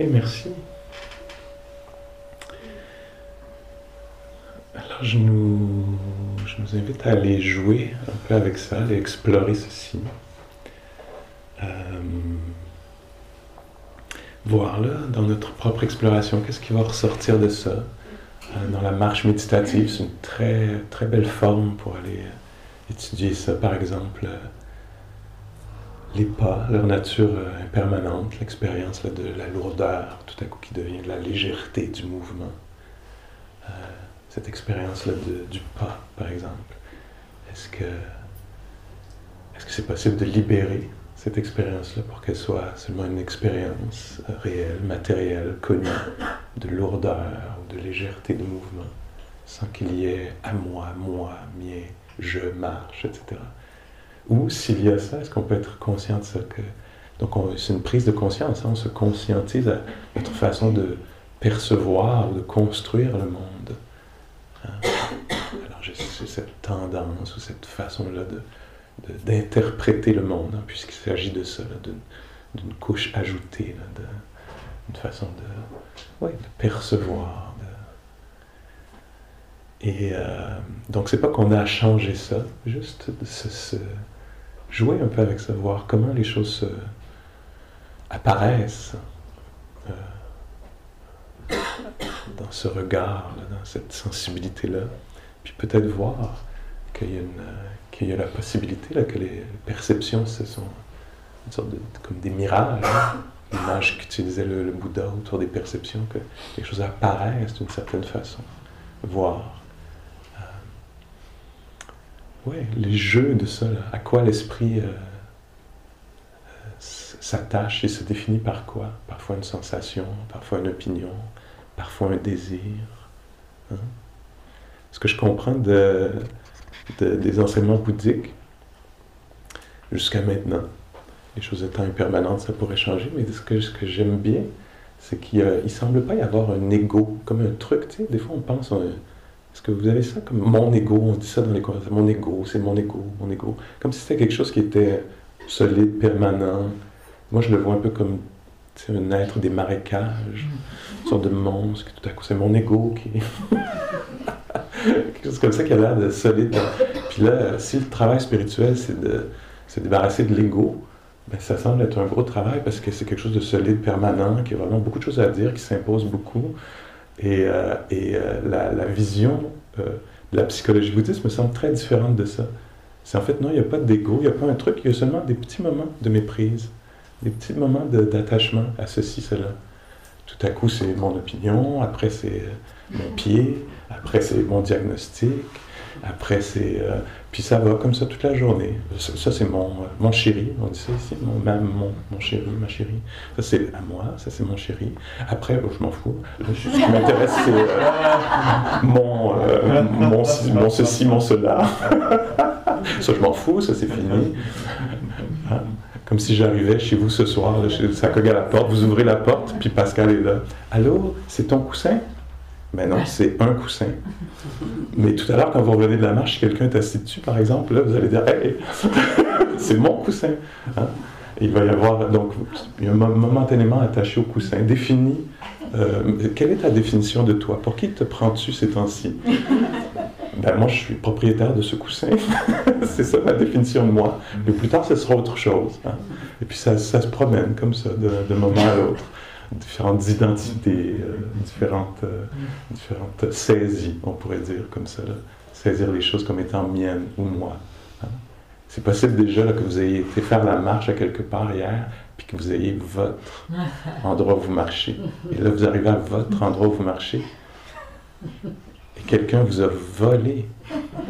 Ok, merci. Alors je nous, je nous invite à aller jouer un peu avec ça, aller explorer ceci. Euh, voir là, dans notre propre exploration, qu'est-ce qui va ressortir de ça? Euh, dans la marche méditative, c'est une très, très belle forme pour aller étudier ça, par exemple. Les pas, leur nature euh, impermanente, l'expérience de la lourdeur, tout à coup qui devient de la légèreté du mouvement. Euh, cette expérience-là du pas, par exemple. Est-ce que est-ce que c'est possible de libérer cette expérience-là pour qu'elle soit seulement une expérience euh, réelle, matérielle, connue, de lourdeur ou de légèreté de mouvement, sans qu'il y ait à moi, moi, mien, je marche, etc. Ou s'il y a ça, est-ce qu'on peut être conscient de ça. Donc on- c'est une prise de conscience, hein, on se conscientise à notre façon de percevoir de construire le monde. Hein. Alors j'ai cette tendance ou cette façon-là de, de- d'interpréter le monde, hein, puisqu'il s'agit de ça, d'une, d'une couche ajoutée, là, de, une façon de, de percevoir. Et euh, donc c'est pas qu'on a à changer ça, juste se, se jouer un peu avec ça, voir comment les choses se- apparaissent euh, dans ce regard, dans cette sensibilité-là, puis peut-être voir qu'il y a, une, qu'il y a la possibilité là, que les perceptions, ce sont une sorte de, comme des mirages, hein. l'image qu'utilisait le, le Bouddha autour des perceptions, que les choses apparaissent d'une certaine façon, voir. Ouais, les jeux de ça, à quoi l'esprit euh, s'attache et se définit par quoi? Parfois une sensation, parfois une opinion, parfois un désir. hein? Ce que je comprends de, de- des enseignements bouddhiques jusqu'à maintenant, les choses étant impermanentes, ça pourrait changer, mais ce que, ce que j'aime bien, c'est qu'il ne semble pas y avoir un ego, comme un truc, tu sais, des fois on pense, est-ce que vous avez ça comme mon ego, on dit ça dans les conversations, mon ego, c'est mon ego, mon ego, comme si c'était quelque chose qui était solide, permanent. Moi je le vois un peu comme un être des marécages, une sorte de monstre, qui tout à coup c'est mon ego qui... quelque chose comme ça qui a l'air de solide. Puis là, si le travail spirituel, c'est de se débarrasser de l'ego, ben, ça semble être un gros travail parce que c'est quelque chose de solide, permanent, qui a vraiment beaucoup de choses à dire, qui s'impose beaucoup. Et, euh, euh, la, la vision euh, de la psychologie bouddhiste me semble très différente de ça. C'est en fait, non, il n'y a pas d'ego, il n'y a pas un truc, il y a seulement des petits moments de méprise, des petits moments d'attachement à ceci, cela. Tout à coup, c'est mon opinion, après, c'est mon pied, après, c'est mon diagnostic, après, c'est. euh, puis ça va comme ça toute la journée. Ça, c'est mon, mon chéri, on dit ça ici, mon, mon, mon chéri, ma chérie. Ça, c'est à moi, ça, c'est mon chéri. Après, je m'en fous. Ce qui m'intéresse, c'est euh, mon, euh, mon, mon ceci, mon cela. ça, je m'en fous, ça, c'est fini. Comme si j'arrivais chez vous ce soir, ça cogne à la porte, vous ouvrez la porte, puis Pascal est là. Allô, c'est ton coussin? Mais non, c'est un coussin. Mais tout à l'heure, quand vous revenez de la marche, quelqu'un est assis dessus, par exemple, là, vous allez dire Hey, c'est mon coussin. Hein? Il va y avoir, donc, momentanément attaché au coussin. Défini, euh, quelle est ta définition de toi? Pour qui te prends-tu ces temps-ci? Ben, moi, je suis propriétaire de ce coussin. c'est ça ma définition de moi. Mais plus tard, ce sera autre chose. hein. Et puis, ça, ça se promène comme ça, de, de moment à l'autre. Différentes identités, euh, différentes, euh, différentes saisies, on pourrait dire comme ça. là. Saisir les choses comme étant miennes ou moi. hein. C'est possible déjà là, que vous ayez été faire la marche à quelque part hier, puis que vous ayez votre endroit où vous marchez. Et là, vous arrivez à votre endroit où vous marchez, et quelqu'un vous a volé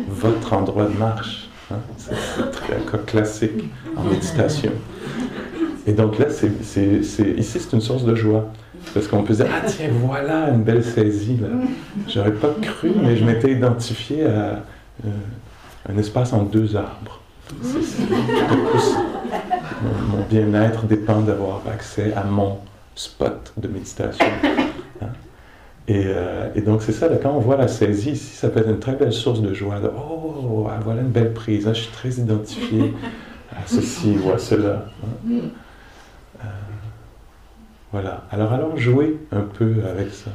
votre endroit de marche. hein. C'est c'est très- un cas classique en méditation. Et donc là, c'est, ici, c'est une source de joie. Parce qu'on peut dire, ah tiens, voilà une belle saisie. Là. J'aurais pas cru, mais je m'étais identifié à euh, un espace en deux arbres. mon, bien-être dépend d'avoir accès à mon spot de méditation. Hein. Euh, et, donc, c'est ça, quand on voit la saisie ici, ça peut être une très belle source de joie. oh, ah, voilà une belle prise. Hein, je suis très identifié à ceci ou à cela. Hein. Euh, voilà. Alors, alors jouer un peu avec ça.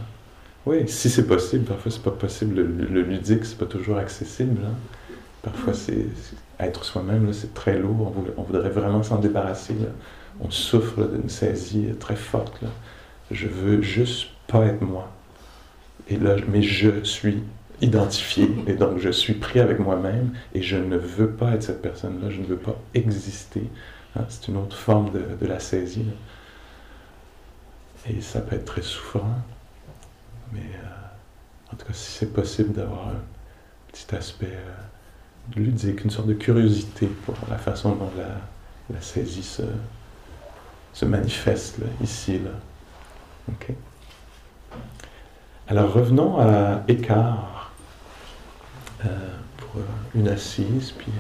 Oui, si c'est possible. Parfois, c'est pas possible. Le, ludique, c'est pas toujours accessible. Hein. Parfois, c'est être soi-même, c'est très lourd. On voudrait, vraiment s'en débarrasser. On souffre d'une saisie très forte. Je veux juste pas être moi. Et là, mais je suis identifié et donc je suis pris avec moi-même et je ne veux pas être cette personne-là, je ne veux pas exister. Hein. C'est une autre forme de, la saisie. Et ça peut être très souffrant. Mais euh, en tout cas, si c'est possible d'avoir un petit aspect euh, ludique, une sorte de curiosité pour la façon dont la, saisie se, se manifeste ici. Là. Alors revenons à Écart euh, pour une assise, puis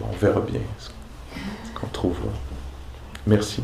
on verra bien ce qu'on trouvera. Merci.